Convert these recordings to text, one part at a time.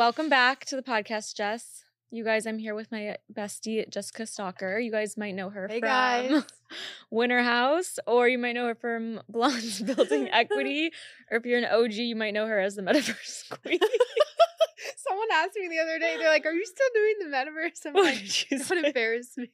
welcome back to the podcast, Jess. You guys, I'm here with my bestie, Jessica Stocker. You guys might know her Hey, from guys. Winter House, or you might know her from Blondes Building Equity, or if you're an OG, you might know her as the Metaverse Queen. Someone asked me the other day, they're like, Are you still doing the metaverse? I'm like, Don't say? embarrass me.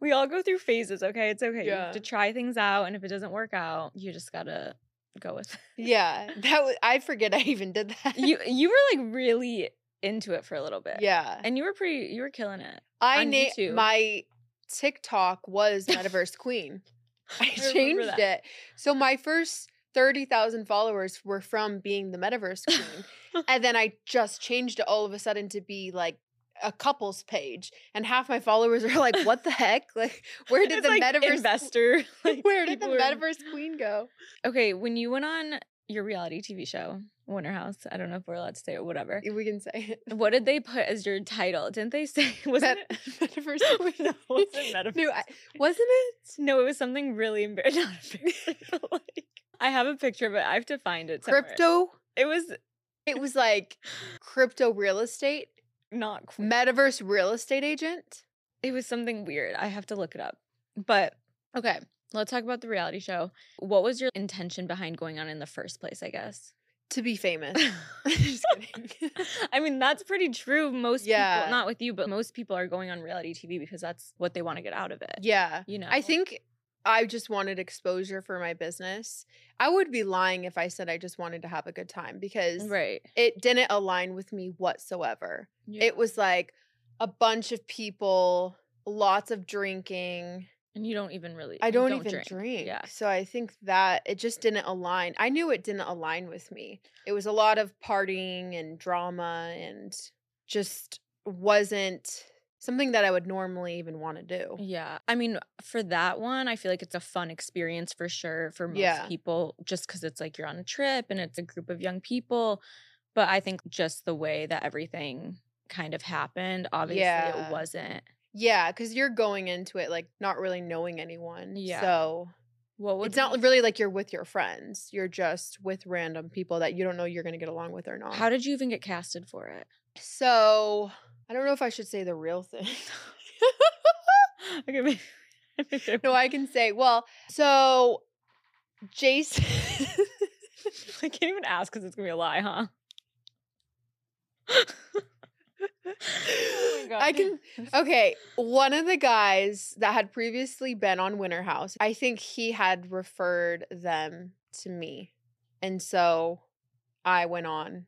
we all go through phases, okay? It's okay. You have to try things out, and if it doesn't work out, you just gotta go with yeah. That was I forget I even did that. You you were like really into it for a little bit. Yeah. And you were pretty you were killing it. I YouTube. my TikTok was Metaverse Queen. I remember changed that. it. So my first 30,000 followers were from being the Metaverse Queen. and then I just changed it all of a sudden to be like a couples page. And half my followers are like, what the heck? Like, where did It's the like Metaverse investor? like, Where did the people are- Metaverse Queen go? Okay, when you went on your reality TV show, Winter House, I don't know if we're allowed to say it, whatever. We can say it. What did they put as your title? Didn't they say wasn't Met- it? Metaverse Queen. no, it wasn't Metaverse. No, I- wasn't it? No, it was something really embarrassing. Like I have a picture but. I have to find it. somewhere. Crypto. It was It was like crypto real estate, not. qu- metaverse real estate agent. It was something weird. I have to look it up. But Okay. let's talk about the reality show. What was your intention behind going on in the first place? I guess. To be famous. Just kidding. I mean, that's pretty true. Most Yeah. people, not with you, but most people are going on reality TV because that's what they want to get out of it. yeah. You know, I think I just wanted exposure for my business. I would be lying if I said I just wanted to have a good time because right. it didn't align with me whatsoever. Yeah. It was like a bunch of people, lots of drinking. and you don't even really. I you don't, even drink. Yeah. So I think that it just didn't align. I knew it didn't align with me. It was a lot of partying and drama and just wasn't something that I would normally even want to do. Yeah. I mean, for that one, I feel like it's a fun experience for sure for most Yeah. people, just because it's like you're on a trip and it's a group of young people. But I think just the way that everything kind of happened, obviously Yeah. it wasn't. Yeah, because you're going into it like not really knowing anyone. Yeah. So What would it's not really like you're with your friends. You're just with random people that you don't know you're going to get along with or not. How did you even get casted for it? so I don't know if I should say the real thing. okay, maybe. maybe no, I can say, well, so Jason. I can't even ask because it's gonna be a lie, huh? Oh my God. I can okay. One of the guys that had previously been on Winter House, I think he had referred them to me, and so I went on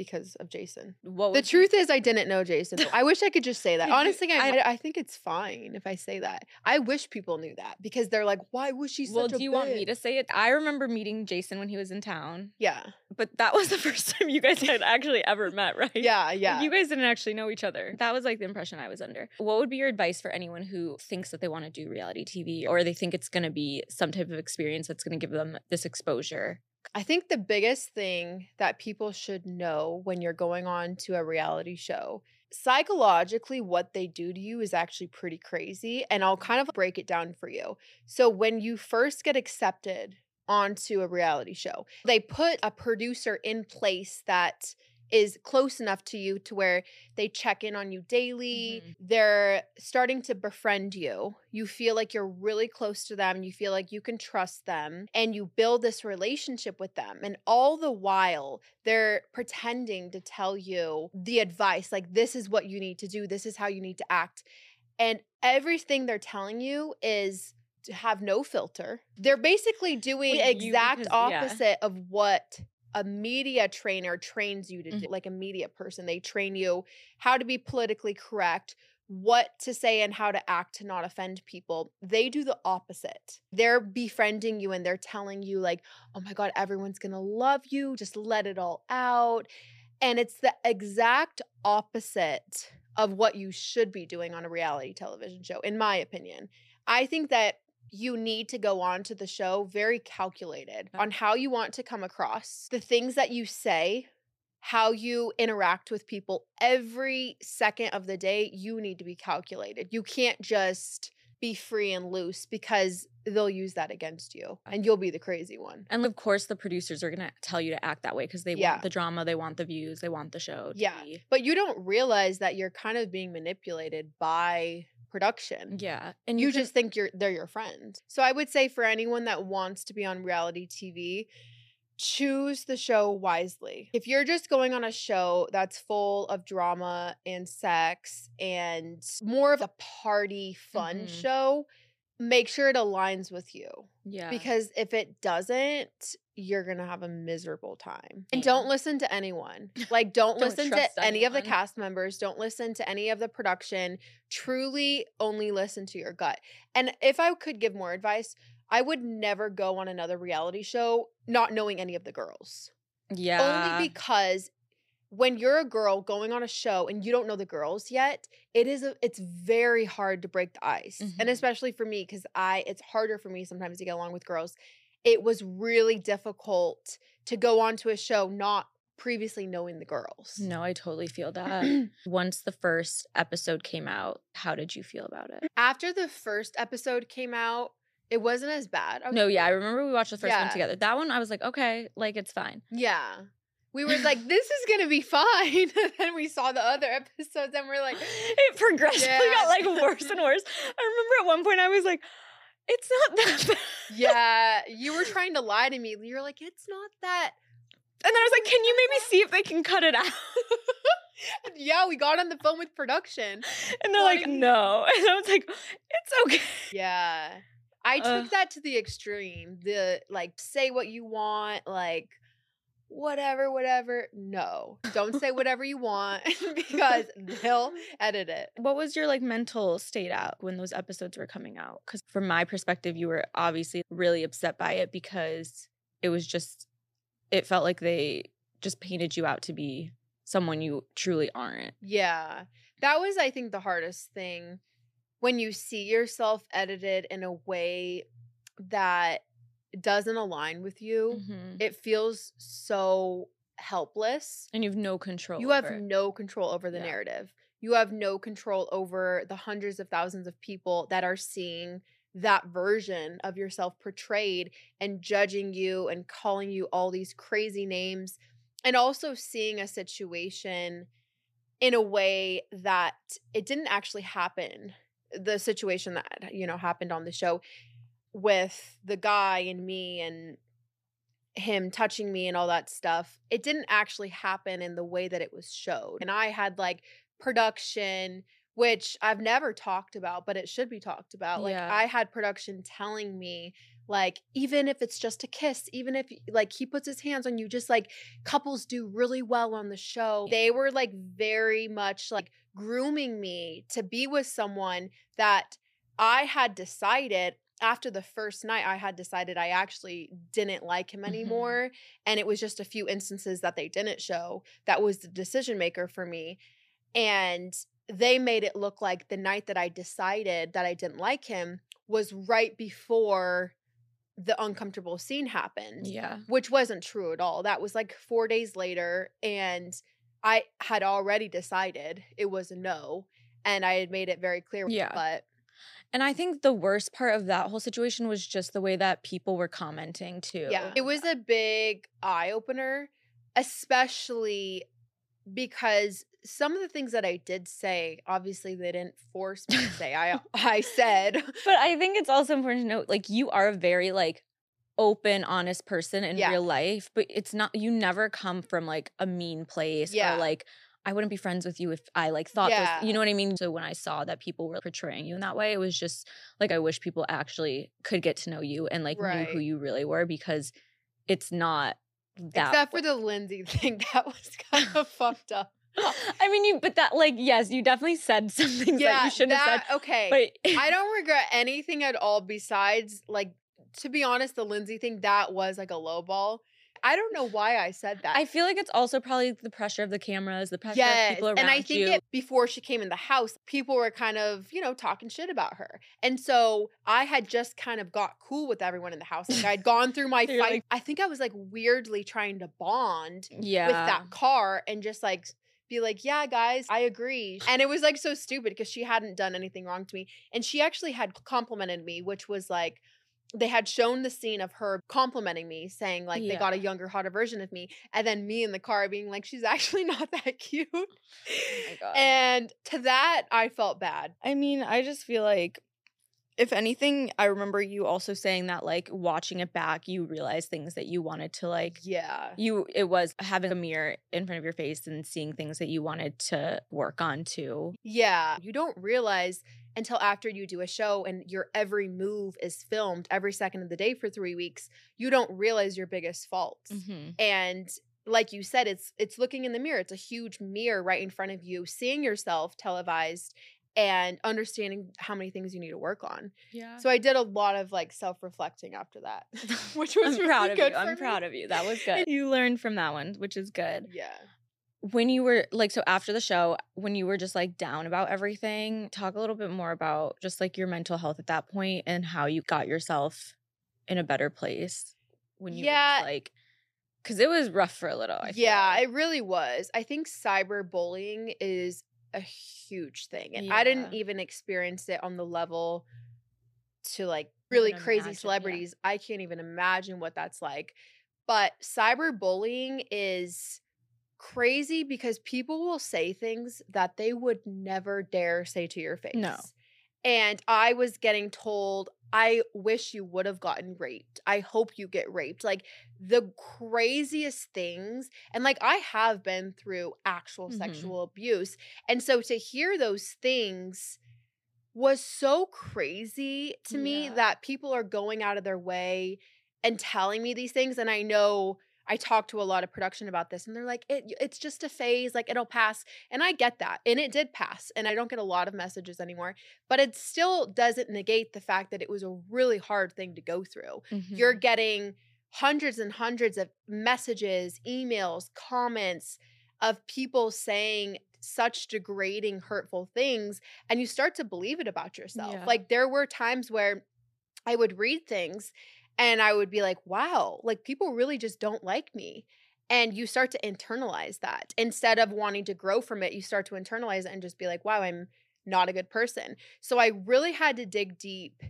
because of Jason. What The truth is, I didn't know Jason. I wish I could just say that. Honestly, I, I- think it's fine if I say that. I wish people knew that because they're like, "Why was she such Well, do you want me to say it? I remember meeting Jason when he was in town, Yeah, but that was the first time you guys had actually ever met, right? yeah, Like, yeah. You guys didn't actually know each other. That was like the impression I was under. What would be your advice for anyone who thinks that they want to do reality TV or they think it's going to be some type of experience that's going to give them this exposure? I think the biggest thing that people should know when you're going on to a reality show, psychologically, what they do to you is actually pretty crazy. And I'll kind of break it down for you. So, when you first get accepted onto a reality show, they put a producer in place that is close enough to you to where they check in on you daily. Mhm. They're starting to befriend you. You feel like you're really close to them. You feel like you can trust them and you build this relationship with them. And all the while, they're pretending to tell you the advice like, this is what you need to do, this is how you need to act. And everything they're telling you is to have no filter. They're basically doing you- exact because- yeah. opposite of what a media trainer trains you to Mhm. do, like a media person. They train you how to be politically correct, what to say, and how to act to not offend people. They do the opposite. They're befriending you and they're telling you, like, oh my God, everyone's going to love you. Just let it all out. And it's the exact opposite of what you should be doing on a reality television show, in my opinion. I think that you need to go on to the show very calculated uh on how you want to come across, the things that you say, how you interact with people every second of the day. You need to be calculated. You can't just be free and loose because they'll use that against you uh and you'll be the crazy one. And of course, the producers are gonna tell you to act that way because they Yeah. want the drama, they want the views, they want the show. To Yeah. be- But you don't realize that you're kind of being manipulated by production. yeah. And you can- just think you're they're your friend. So I would say for anyone that wants to be on reality TV, choose the show wisely. If you're just going on a show that's full of drama and sex and more of a party fun Mhm. show, make sure it aligns with you. yeah. Because if it doesn't, you're going to have a miserable time. And don't listen to anyone. Like, don't, Don't listen to trust any of the cast members. Don't listen to any of the production. Truly only listen to your gut. And if I could give more advice, I would never go on another reality show not knowing any of the girls. yeah. Only because when you're a girl going on a show and you don't know the girls yet, it is a, it's very hard to break the ice. And Mhm. especially for me cuz I it's harder for me sometimes to get along with girls. It was really difficult to go onto a show not previously knowing the girls. no, I totally feel that. Once the first episode came out, how did you feel about it? After the first episode came out, it wasn't as bad. Was No, yeah, I remember we watched the first Yeah. one together. That one, I was like, okay, like it's fine. Yeah. We were like, this is gonna be fine. and then we saw the other episodes and we're like, it progressively Yeah. got like worse and worse. I remember at one point I was like, it's not that bad. yeah, you were trying to lie to me. You're like, it's not that. And then I was like, can you maybe see if they can cut it out? yeah, we got on the phone with production. And they're like, Wanting- no. And I was like, it's okay. Yeah. I took Ugh. that to the extreme. The like, say what you want, like, whatever, whatever. No, don't say whatever you want because they'll edit it. What was your like mental state out when those episodes were coming out? Because from my perspective, you were obviously really upset by it because it was just, it felt like they just painted you out to be someone you truly aren't. Yeah. That was, I think, the hardest thing when you see yourself edited in a way that doesn't align with you. Mhm. It feels so helpless. And you have no control. You have no control over the Yeah. narrative. You have no control over the hundreds of thousands of people that are seeing that version of yourself portrayed and judging you and calling you all these crazy names and also seeing a situation in a way that it didn't actually happen the situation that you know happened on the show with the guy and me and him touching me and all that stuff it didn't actually happen in the way that it was showed and i had like production which i've never talked about but it should be talked about like Yeah. i had production telling me like even if it's just a kiss even if like he puts his hands on you just like couples do really well on the show they were like very much like grooming me to be with someone that i had decided after the first night i had decided i actually didn't like him Mhm. anymore and it was just a few instances that they didn't show that was the decision maker for me and they made it look like the night that i decided that i didn't like him was right before the uncomfortable scene happened Yeah. which wasn't true at all. That was like four days later, and I had already decided it was a no, and I had made it very clear. Yeah. But And I think the worst part of that whole situation was just the way that people were commenting too. yeah, it was a big eye opener, especially because some of the things that I did say, obviously they didn't force me to say. I I said, But I think it's also important to note like you are a very like open, honest person in Yeah. real life, but it's not you never come from like a mean place Yeah. or like I wouldn't be friends with you if I like thought Yeah. this, you know what I mean? So when I saw that people were portraying you in that way, it was just like I wish people actually could get to know you and like knew who you really were because it's not that except for the Lindsay thing, that was kind of fucked up. I mean you but that like yes, you definitely said some things that you shouldn't have said. okay. But I don't regret anything at all besides like to be honest, the Lindsay thing, that was like a low ball. I don't know why I said that. I feel like it's also probably the pressure of the cameras, the pressure of people around And I think you. it before she came in the house, people were kind of, you know, talking shit about her. And so I had just kind of got cool with everyone in the house. Like I'd gone through my fight. like- I think I was like weirdly trying to bond yeah. with that car and just like be like, yeah, guys, I agree. And it was like so stupid because she hadn't done anything wrong to me. And she actually had complimented me, which was like, they had shown the scene of her complimenting me, saying like they got a younger, hotter version of me, and then me in the car being like, she's actually not that cute. Oh my God. And to that, I felt bad. I mean, I just feel like if anything, I remember you also saying that like watching it back, you realized things that you wanted to like Yeah. you it was having a mirror in front of your face and seeing things that you wanted to work on too. Yeah. You don't realize until after you do a show and your every move is filmed every second of the day for three weeks, you don't realize your biggest faults. Mm-hmm. And like you said, it's it's looking in the mirror. It's a huge mirror right in front of you, seeing yourself televised and understanding how many things you need to work on. Yeah. So I did a lot of like self-reflecting after that, which was I'm really proud of good you. I'm me. proud of you. That was good. You learned from that one, which is good. Yeah. When you were like so after the show, when you were just like down about everything, talk a little bit more about just like your mental health at that point and how you got yourself in a better place when you Yeah. like cuz it was rough for a little. I Yeah, like. it really was. I think cyberbullying is a huge thing. And I didn't even experience it on the level to like really crazy imagine, yeah. celebrities. I can't even imagine what that's like. But cyberbullying is crazy because people will say things that they would never dare say to your face. No. And I was getting told, I wish you would have gotten raped. I hope you get raped. Like the craziest things. And like I have been through actual Mhm. sexual abuse. And so to hear those things was so crazy to me that people are going out of their way and telling me these things. And I know I talked to a lot of production about this and they're like, it, it's just a phase, like it'll pass. And I get that. And it did pass. And I don't get a lot of messages anymore. But it still doesn't negate the fact that it was a really hard thing to go through. You're Mhm. getting hundreds and hundreds of messages, emails, comments of people saying such degrading, hurtful things. And you start to believe it about yourself. Yeah. Like there were times where I would read things and I would be like, wow, like people really just don't like me. And you start to internalize that. Instead of wanting to grow from it, you start to internalize it and just be like, wow, I'm not a good person. So I really had to dig deep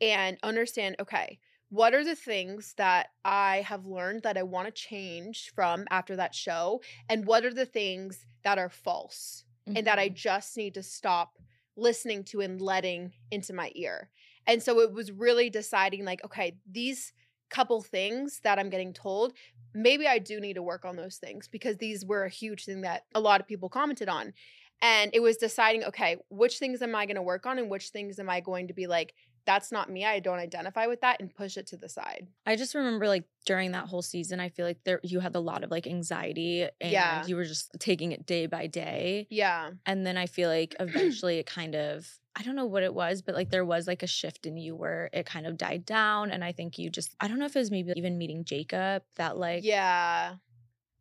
and understand okay, what are the things that I have learned that I want to change from after that show? And what are the things that are false and that I Mhm. just need to stop listening to and letting into my ear? And so it was really deciding, like, okay, these couple things that I'm getting told, maybe I do need to work on those things because these were a huge thing that a lot of people commented on. And it was deciding, okay, which things am I going to work on and which things am I going to be like, that's not me. I don't identify with that and push it to the side. I just remember like during that whole season, I feel like there you had a lot of like anxiety and Yeah. you were just taking it day by day. Yeah. And then I feel like eventually it kind of I don't know what it was, but like there was like a shift in you where it kind of died down. And I think you just I don't know if it was maybe even meeting Jacob that like yeah.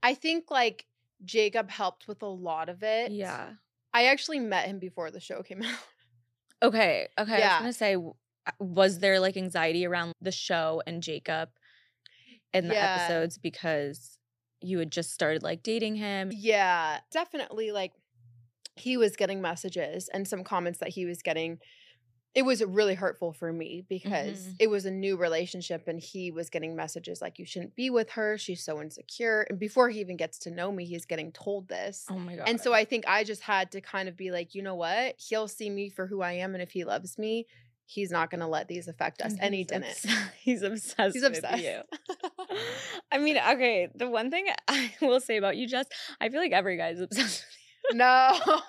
I think like Jacob helped with a lot of it. Yeah. I actually met him before the show came out. Okay. Okay. I Yeah. was gonna say was there like anxiety around the show and Jacob in the Yeah. episodes because you had just started like dating him? Yeah, definitely. Like he was getting messages and some comments that he was getting. It was really hurtful for me because Mhm. it was a new relationship and he was getting messages like, you shouldn't be with her. She's so insecure. And before he even gets to know me, he's getting told this. Oh my god. And so I think I just had to kind of be like, you know what? He'll see me for who I am. And if he loves me, he's not going to let these affect us. And he he's didn't. obs- he's obsessed. He's with obsessed. you. I mean, okay. The one thing I will say about you, Jess, I feel like every guy's obsessed no. with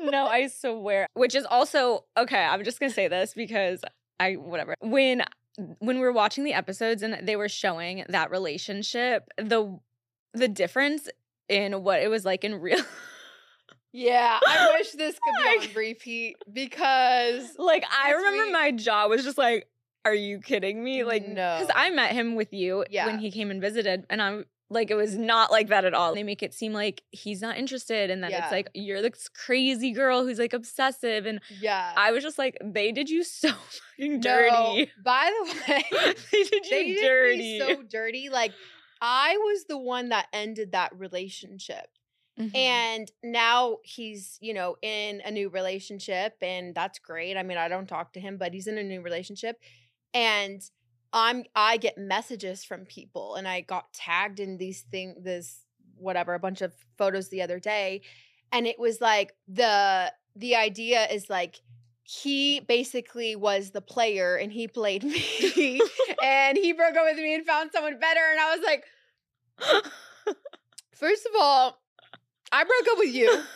you. no, I swear. Which is also okay. I'm just gonna say this because I whatever. When when we were watching the episodes and they were showing that relationship, the the difference in what it was like in real. Yeah. I wish this could be Like- on repeat because like I remember sweet. my jaw was just like, "Are you kidding me?" Like, no. because I met him with you Yeah. when he came and visited, and I'm like, it was not like that at all. They make it seem like he's not interested, and that Yeah. it's like you're this crazy girl who's like obsessive, and yeah. I was just like, they did you so fucking No, dirty. By the way, they did you they did dirty. me so dirty. Like I was the one that ended that relationship. Mhm. And now he's, you know, in a new relationship and that's great. I mean, I don't talk to him, but he's in a new relationship. And I'm I get messages from people and I got tagged in these thing this whatever, a bunch of photos the other day. And it was like the the idea is like he basically was the player and he played me and he broke up with me and found someone better. And I was like, first of all, I broke up with you.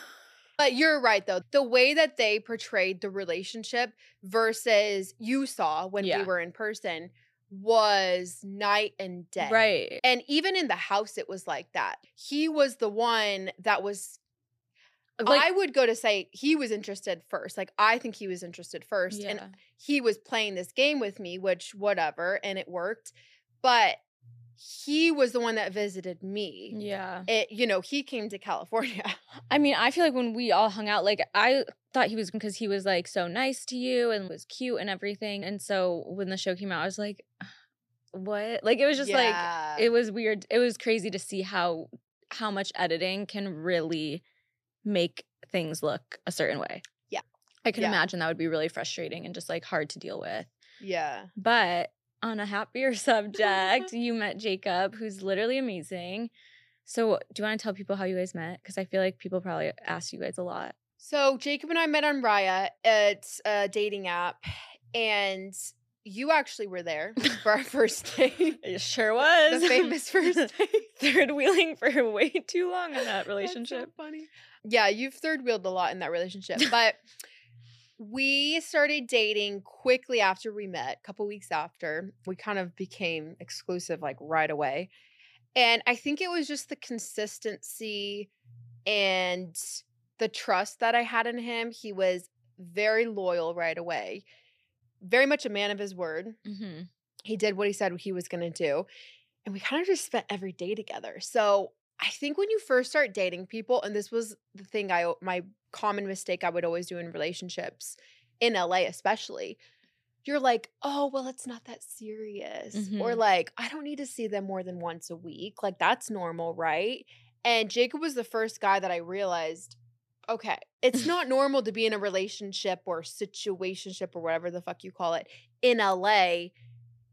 But you're right though. The way that they portrayed the relationship versus you saw when Yeah. we were in person was night and day. right. And even in the house it was like that. He was the one that was Like, I would go to say he was interested first. Like I think he was interested first yeah. and he was playing this game with me, which whatever, and it worked. But he was the one that visited me. yeah. It, you know, he came to California. I mean, I feel like when we all hung out, like I thought he was because he was like so nice to you and was cute and everything. And so when the show came out, I was like, what? Like it was just like it was weird. It was crazy to see how how much editing can really make things look a certain way. Yeah. I can Yeah. imagine that would be really frustrating and just like hard to deal with. yeah. But on a happier subject, you met Jacob, who's literally amazing. So, do you want to tell people how you guys met? Because I feel like people probably ask you guys a lot. So Jacob and I met on Raya. It's a dating app, and you actually were there for our first date. It sure was. the famous first date. Third wheeling for way too long in that That's so relationship. funny. Yeah, you've third wheeled a lot in that relationship, but we started dating quickly after we met. A couple weeks after, we kind of became exclusive like right away, and I think it was just the consistency and the trust that I had in him. He was very loyal right away, very much a man of his word hmm he did what he said he was going to do and we kind of just spent every day together so i think when you first start dating people and this was the thing i my common mistake i would always do in relationships in la especially you're like oh well it's not that serious or Mhm. like i don't need to see them more than once a week like that's normal right and jacob was the first guy that i realized okay it's not normal to be in a relationship or situationship or whatever the fuck you call it in la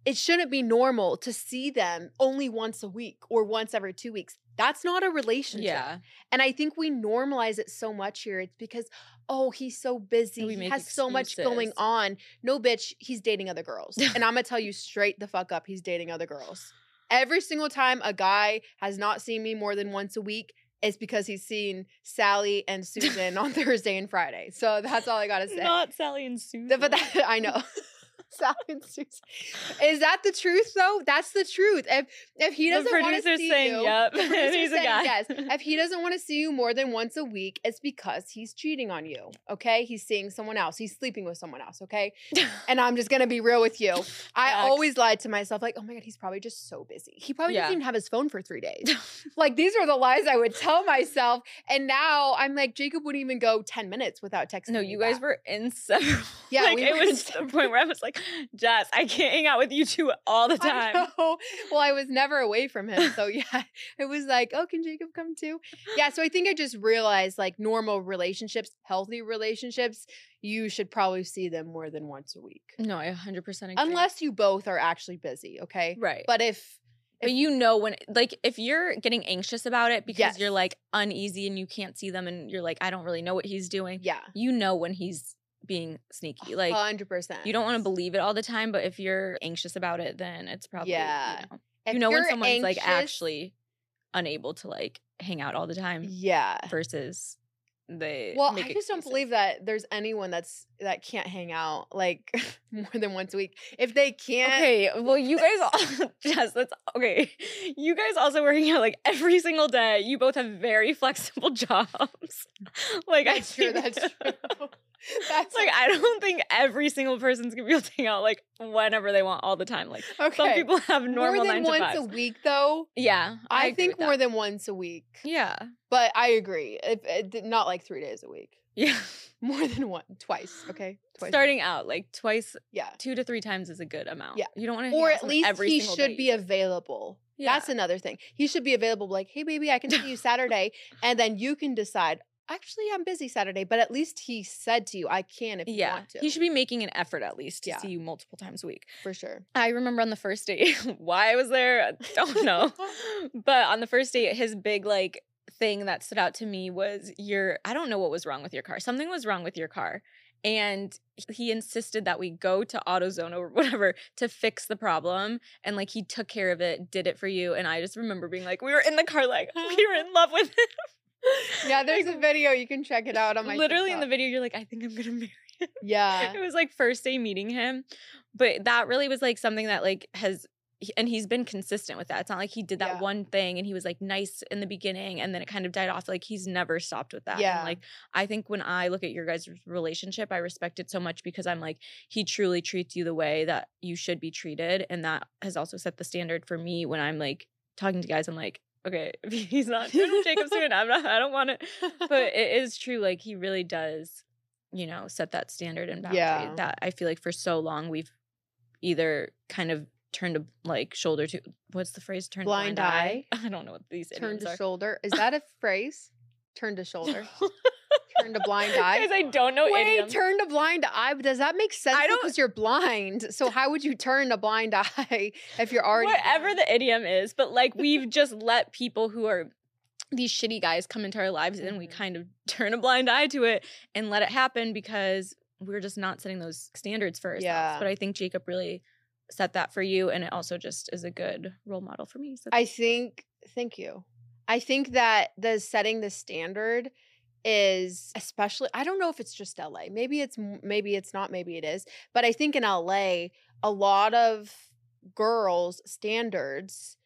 it shouldn't be normal to see them only once a week or once every two weeks. That's not a relationship. Yeah. And I think we normalize it so much here. It's because, oh, he's so busy. He has so much going on. No, bitch, he's dating other girls. and I'm going to tell you straight the fuck up, he's dating other girls. Every single time a guy has not seen me more than once a week, it's because he's seen Sally and Susan on Thursday and Friday. So that's all I got to say. Not Sally and Susan. But that, I know. Sally and Susan. Is that the truth though? That's the truth. If if he doesn't want to see saying you, yep. the and producer's he's a saying guy. yes. If he doesn't want to see you more than once a week, it's because he's cheating on you. Okay, he's seeing someone else. He's sleeping with someone else. Okay, and I'm just gonna be real with you. I always lied to myself, like, oh my god, he's probably just so busy. He probably Yeah. doesn't even have his phone for three days. like these are the lies I would tell myself, and now I'm like, Jacob wouldn't even go ten minutes without texting. no, you guys back. were inseparable. Yeah, like we it was to the point where I was like, Jess, I can't hang out with you two all the I time. know. Well, I was never away from him. So yeah, it was like, oh, can Jacob come too? Yeah. So I think I just realized like normal relationships, healthy relationships, you should probably see them more than once a week. No, I 100% agree. Unless you both are actually busy. Okay. right. But if, But you know when like if you're getting anxious about it because you're like uneasy and you can't see them and you're like I don't really know what he's doing. yeah, You know when he's being sneaky. Like 100%. you don't want to believe it all the time, but if you're anxious about it, then it's probably Yeah. you know, If you know when someone's like actually unable to like hang out all the time Yeah. versus they Well, I just don't believe that there's anyone that's that can't hang out like more than once a week. If they can't, Okay, well, you guys all Jess, that's okay. You guys also working out like every single day. You both have very flexible jobs. like that's I true. think- That's true. That's like I don't think every single person's gonna be able to hang out like whenever they want all the time. Like okay. some people have normal more than once fives. a week, though. yeah, I, agree think more that. than once a week. yeah, But I agree. If, eh, if not like three days a week. yeah. More than one, twice. Okay, twice. Starting out like twice, yeah, two to three times is a good amount. Yeah. you don't want to, or at least he should be available. Yeah. That's another thing. He should be available like, "Hey baby, I can see you Saturday." and then you can decide, "Actually, I'm busy Saturday." But at least he said to you, "I can if you yeah. want to." He should be making an effort at least to Yeah. see you multiple times a week. for sure. I remember on the first date, why I was there, I don't know. but on the first date, his big like thing that stood out to me was your I don't know what was wrong with your car. Something was wrong with your car. And he insisted that we go to AutoZone or whatever to fix the problem. And like he took care of it, did it for you. And I just remember being like, we were in the car, like we were in love with him. Yeah, there's a video you can check it out on my literally in the video, you're like, I think I'm gonna marry him. Yeah. it was like first day meeting him but that really was like something that like has and he's been consistent with that it's not like he did that Yeah. one thing and he was like nice in the beginning and then it kind of died off like he's never stopped with that Yeah. and like i think when i look at your guys relationship i respect it so much because i'm like he truly treats you the way that you should be treated and that has also set the standard for me when i'm like talking to guys i'm like okay he's not jacob soon i'm not i don't want it but it is true like he really does you know set that standard and boundary Yeah. that i feel like for so long we've either kind of turned a like shoulder to what's the phrase turned Blind blind, eye. i don't know what these Turn idioms to are. shoulder. Is that a phrase? Turn to shoulder. Turn a blind eye. Because I don't know Wait, idioms. turn a blind eye. Does that make sense? I don't- because you're blind. So how would you turn a blind eye if you're already whatever blind? the idiom is, but like we've just let people who are these shitty guys come into our lives and we Mhm. kind of turn a blind eye to it and let it happen because we're just not setting those standards for ourselves. Yeah. But I think Jacob really set that for you and it also just is a good role model for me. So I think thank you. I think that the setting the standard is especially I don't know if it's just LA. Maybe it's maybe it's not, maybe it is. But I think in LA a lot of girls standards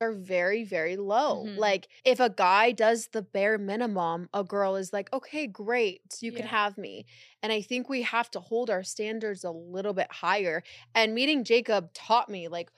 are very very low. Mhm. Like if a guy does the bare minimum, a girl is like, "Okay, great. You can have me." And I think we have to hold our standards a little bit higher. And meeting Jacob taught me like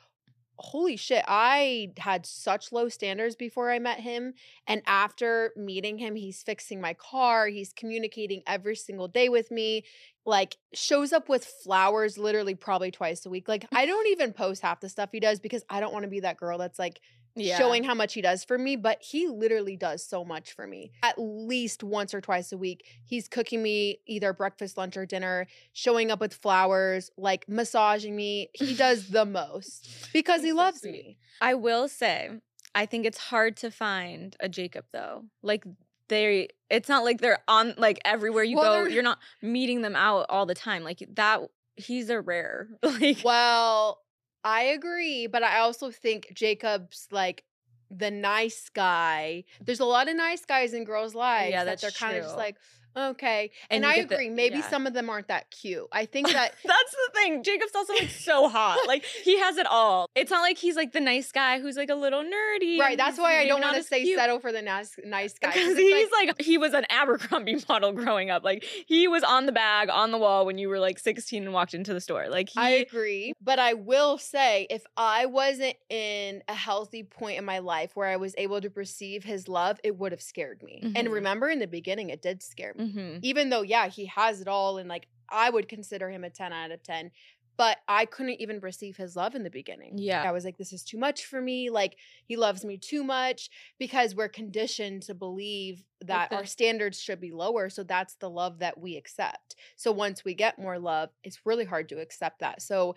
holy shit, I had such low standards before I met him. And after meeting him, he's fixing my car. He's communicating every single day with me. Like, shows up with flowers literally probably twice a week. Like, I don't even post half the stuff he does because I don't want to be that girl that's like yeah. showing how much he does for me. But he literally does so much for me. At least once or twice a week, he's cooking me either breakfast, lunch, or dinner, showing up with flowers, like massaging me. He does the most because he so loves sweet. me. I will say, I think it's hard to find a Jacob though. Like they it's not like they're on like everywhere you Well, go, you're not meeting them out all the time. Like that he's a rare. Like Well, I agree, but I also think Jacob's like the nice guy. There's a lot of nice guys in girls' lives Yeah, that that's they're kind of just like, okay. And, And I get the- agree. Maybe yeah. some of them aren't that cute. I think that That's the thing. Jacob's also like so hot. Like he has it all. It's not like he's like the nice guy who's like a little nerdy. right. That's why I don't want to say cute. settle for the nice nice guy. 'cause Because he's like, he was an Abercrombie model growing up. Like he was on the bag on the wall when you were like 16 and walked into the store. Like he I agree. But I will say, if I wasn't in a healthy point in my life where I was able to perceive his love, it would have scared me. And Mhm. remember, in the beginning, it did scare me. Mhm. Even though, yeah, he has it all, and like I would consider him a 10 out of 10. But I couldn't even receive his love in the beginning. Yeah. I was like, this is too much for me. Like, he loves me too much because we're conditioned to believe that our standards should be lower. So that's the love that we accept. So once we get more love, it's really hard to accept that. So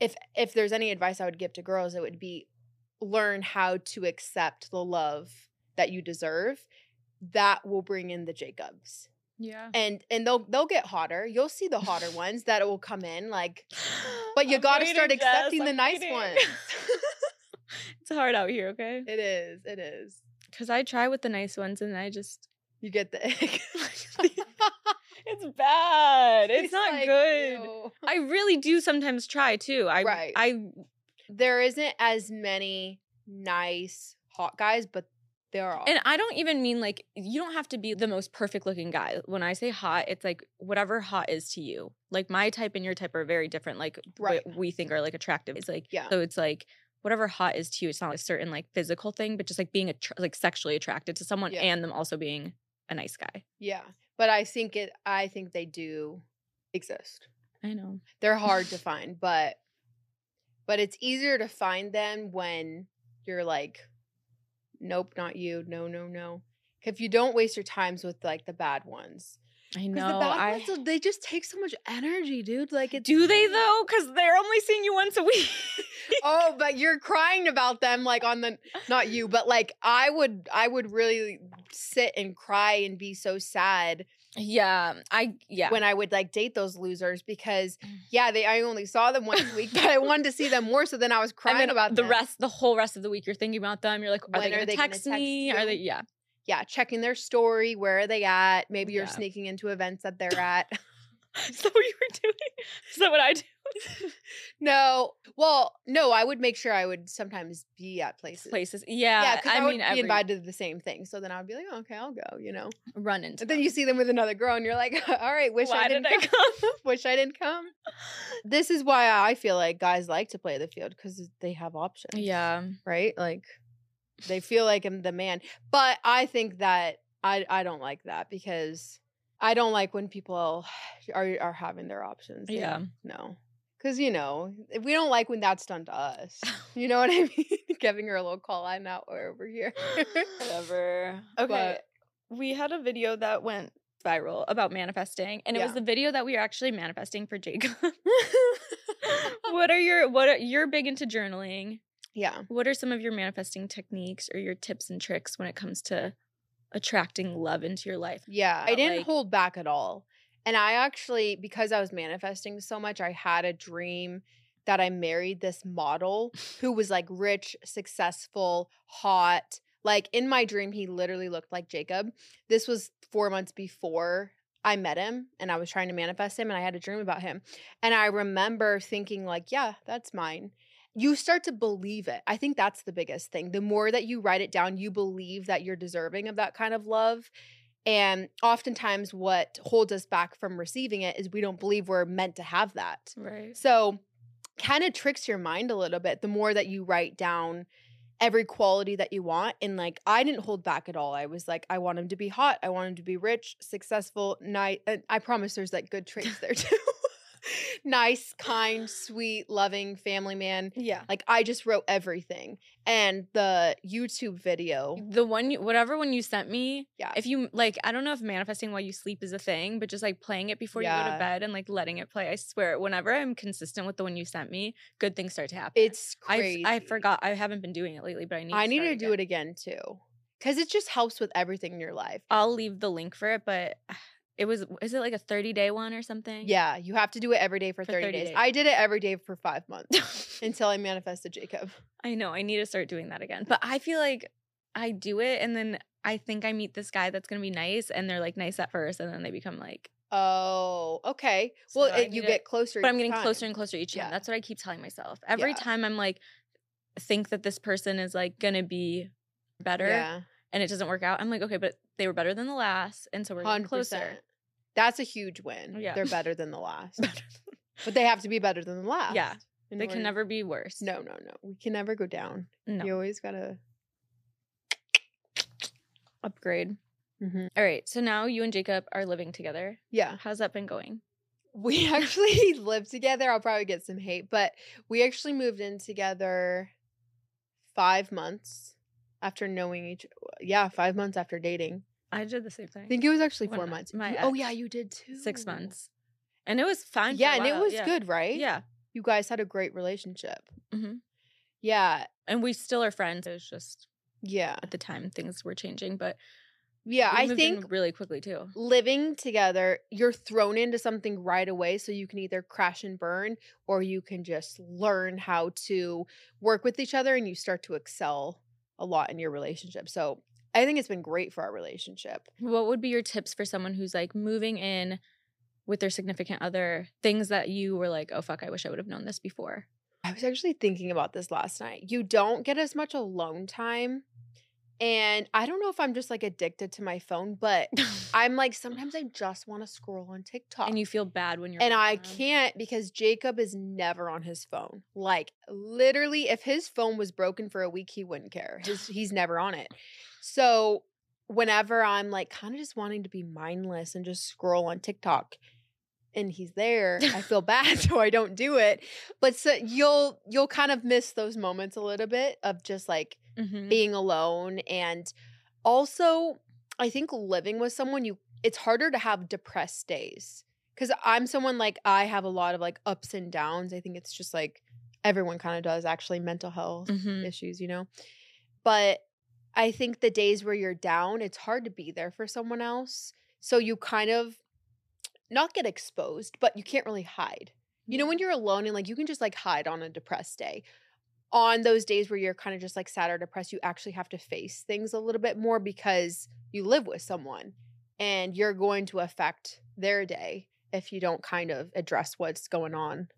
if if there's any advice I would give to girls, it would be learn how to accept the love that you deserve. That will bring in the Jacobs. Yeah. And and they'll they'll get hotter. You'll see the hotter ones that will come in like But you I'm gotta start accepting the nice ones. it's hard out here, okay? it is. It is. Because I try with the nice ones and I just You get the egg. it's bad. It's, It's not like, good. ew. I really do sometimes try too. I Right. I there isn't as many nice hot guys, but there are. and I don't even mean like you don't have to be the most perfect looking guy. When I say hot, it's like whatever hot is to you. Like my type and your type are very different. Like Right. what we think are like attractive. It's like Yeah. So it's like whatever hot is to you. It's not a certain like physical thing, but just like being attra- like sexually attracted to someone Yeah. and them also being a nice guy. yeah. But I think it I think they do exist. I know. They're hard to find, but but it's easier to find them when you're like, nope, not you. No, no, no. If you don't waste your times with like the bad ones. I know. the bad I, ones, they just take so much energy, dude. Like it's do they though? Because they're only seeing you once a week. oh, but you're crying about them like on the not you, but like I would I would really sit and cry and be so sad yeah. I yeah. when I would like date those losers because Mm. yeah, they I only saw them once a week, but I wanted to see them more. So then I was crying and then about the them. rest, the whole rest of the week, you're thinking about them. You're like, are When they are gonna they gonna text text me? Are they? Yeah. Yeah, checking their story. Where are they at? Maybe you're Yeah. sneaking into events that they're at. Is that what you were doing? Is that what I do? no, well, no, I would make sure I would sometimes be at places. Places. Yeah. Yeah, because I, I, would mean, be every invited to the same thing. So then I would be like, oh, okay, I'll go. You know. run into. And then you see them with another girl, and you're like, all right, wish Why I did didn't I come. come? wish I didn't come. This is why I feel like guys like to play the field because they have options. yeah. right? Like they feel like I'm the man. But I think that I I don't like that because I don't like when people are are having their options. Yeah. No. Cause you know, we don't like when that's done to us. You know what I mean? Giving her a little call out now or over here. Whatever. But- Okay. we had a video that went viral about manifesting, and it was the video that we were actually manifesting for Jacob. what are your what are you're big into journaling? yeah. What are some of your manifesting techniques or your tips and tricks when it comes to attracting love into your life? Yeah. I didn't like- hold back at all. And I actually, because I was manifesting so much, I had a dream that I married this model who was like rich, successful, hot. Like in my dream, he literally looked like Jacob. This was four months before I met him and I was trying to manifest him and I had a dream about him. And I remember thinking, like, yeah, that's mine. You start to believe it. I think that's the biggest thing. The more that you write it down, you believe that you're deserving of that kind of love. And oftentimes, what holds us back from receiving it is we don't believe we're meant to have that. Right. So, kind of tricks your mind a little bit the more that you write down every quality that you want. And like, I didn't hold back at all. I was like, I want him to be hot. I want him to be rich, successful, nice. And I promise there's like good traits there too. Nice, kind, sweet, loving family man. Yeah. Like, I just wrote everything. And the YouTube video, The one you, whatever one you sent me, yeah. if you like, I don't know if manifesting while you sleep is a thing, but just like playing it before you go to bed and like letting it play. I swear, whenever I'm consistent with the one you sent me, good things start to happen. it's I crazy. I forgot. I haven't been doing it lately, but I need. I to need to do it again too. Because it just helps with everything in your life. I'll leave the link for it, but it was is it like a 30 day one or something? Yeah, you have to do it every day for, For 30, 30 days. days. I did it every day for five months until I manifested Jacob. I know. I need to start doing that again. But I feel like I do it and then I think I meet this guy that's gonna be nice and they're like nice at first and then they become like Oh, okay. So well, it, you to- get closer. but I'm getting time. closer and closer each time. Yeah. That's what I keep telling myself. Every Yeah. time I'm like think that this person is like gonna be better Yeah, and it doesn't work out. I'm like, okay, but they were better than the last, and so we're getting hundred closer. That's a huge win. Yeah. They're better than the last, but they have to be better than the last. Yeah, They order- can never be worse. No, no, no. We can never go down. no. You always gotta. upgrade. Mhm. All right, so now you and Jacob are living together. Yeah. How's that been going? We actually live together. I'll probably get some hate, but we actually moved in together five months after knowing each. Yeah, five months after dating. I did the same thing. I think it was actually four I- months. my oh yeah, you did too. Six months, and it was fine. for Yeah, and it was yeah. good, right? Yeah, You guys had a great relationship. Mhm. Yeah. and we still are friends. It was just Yeah. at the time things were changing, but Yeah. I think really quickly too. living together, you're thrown into something right away. So you can either crash and burn or you can just learn how to work with each other and you start to excel a lot in your relationship. So I think it's been great for our relationship. What would be your tips for someone who's like moving in with their significant other? Things that you were like, oh fuck, I wish I would have known this before. I was actually thinking about this last night. You don't get as much alone time. And I don't know if I'm just like addicted to my phone, but I'm like, sometimes I just want to scroll on TikTok. and you feel bad when you're and I can't because Jacob is never on his phone. Like literally, if his phone was broken for a week, he wouldn't care. His he's never on it. So whenever I'm like kind of just wanting to be mindless and just scroll on TikTok, and he's there, I feel bad, so I don't do it. But so you'll you'll kind of miss those moments a little bit of just like Mhm. being alone and also I think living with someone you it's harder to have depressed days cuz I'm someone like I have a lot of like ups and downs. I think it's just like everyone kind of does actually mental health Mhm. issues, you know. But I think the days where you're down, it's hard to be there for someone else. So you kind of not get exposed, but you can't really hide. You know, when you're alone and like you can just like hide on a depressed day. On those days where you're kind of just like sad or depressed, you actually have to face things a little bit more because you live with someone and you're going to affect their day if you don't kind of address what's going on.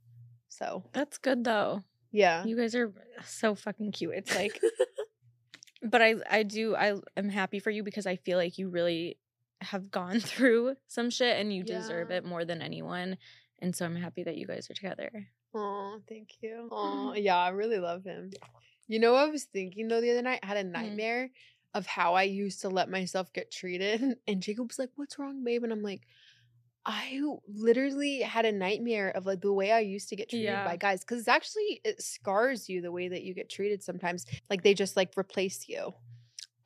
So, That's good though. yeah. You guys are so fucking cute. It's like but I I do I am happy for you because I feel like you really have gone through some shit and you deserve Yeah. it more than anyone. And so I'm happy that you guys are together. Oh, thank you. Oh, yeah, I really love him. You know what I was thinking though the other night? I had a mm-hmm. nightmare of how I used to let myself get treated. And Jacob was like, What's wrong, babe? And I'm like, I literally had a nightmare of like the way I used to get treated Yeah. by guys. Cause it's actually it scars you the way that you get treated sometimes. Like they just like replace you.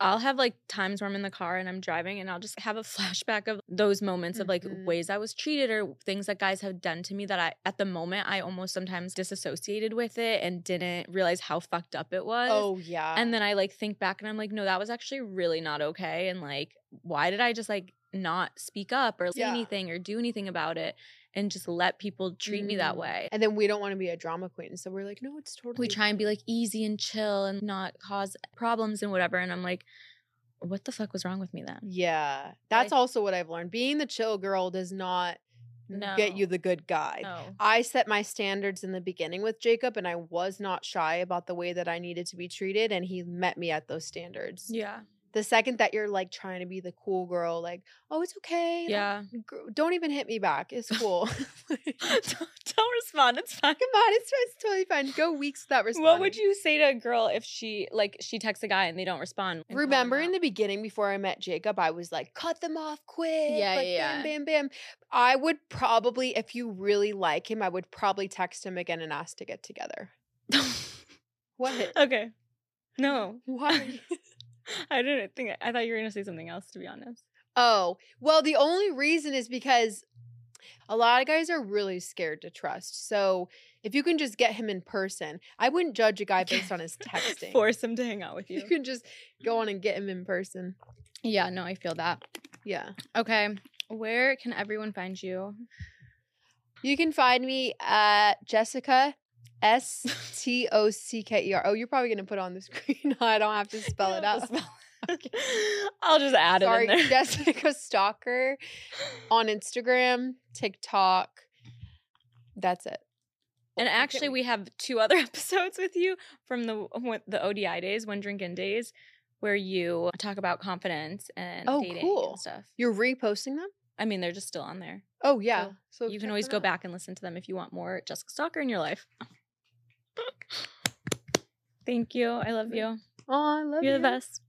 I'll have like times where I'm in the car and I'm driving and I'll just have a flashback of those moments of like Mhm. ways I was treated or things that guys have done to me that I at the moment I almost sometimes disassociated with it and didn't realize how fucked up it was. Oh yeah. And then I like think back and I'm like, no, that was actually really not okay. And like, why did I just like not speak up or say Yeah. anything or do anything about it and just let people treat me that Mm. way? and then we don't want to be a drama queen. So we're like, no, it's totally We try and be like easy and chill and not cause problems and whatever. And I'm like, what the fuck was wrong with me then? Yeah. That's also what I've learned. Being the chill girl does not get you the good guy. No. I set my standards in the beginning with Jacob and I was not shy about the way that I needed to be treated and he met me at those standards. Yeah. The second that you're like trying to be the cool girl like, "Oh, it's okay. Yeah. Don't even hit me back. It's cool." don't, don't respond. It's fine. Come on, it's, it's totally fine. Go weeks without responding. What would you say to a girl if she like she texts a guy and they don't respond? and call them Remember in the beginning before I met Jacob, I was like, cut them off quick. Yeah, like, yeah, Bam, bam, bam. I would probably, if you really like him, I would probably text him again and ask to get together. What? okay. No. Why? I didn't think I thought you were gonna say something else to be honest. oh, well, the only reason is because a lot of guys are really scared to trust. So if you can just get him in person, I wouldn't judge a guy based on his texting. Force him to hang out with you you. can just go on and get him in person. Yeah, no, I feel that. Yeah. Okay. Where can everyone find you? You can find me at Jessica S T O C K E R. Oh, you're probably gonna put it on the screen. I don't have to spell it out. to it. I'll just add Sorry, it in there. Jessica Stocker on Instagram, TikTok. That's it. And actually, we have two other episodes with you from the the ODI days, one drinking days, where you talk about confidence and Oh, dating cool. and stuff. You're reposting them? I mean, they're just still on there. Oh yeah. So, you can always go back and listen to them if you want more Jessica Stocker in your life. Thank you. I love you. Oh, I love You're you. the best.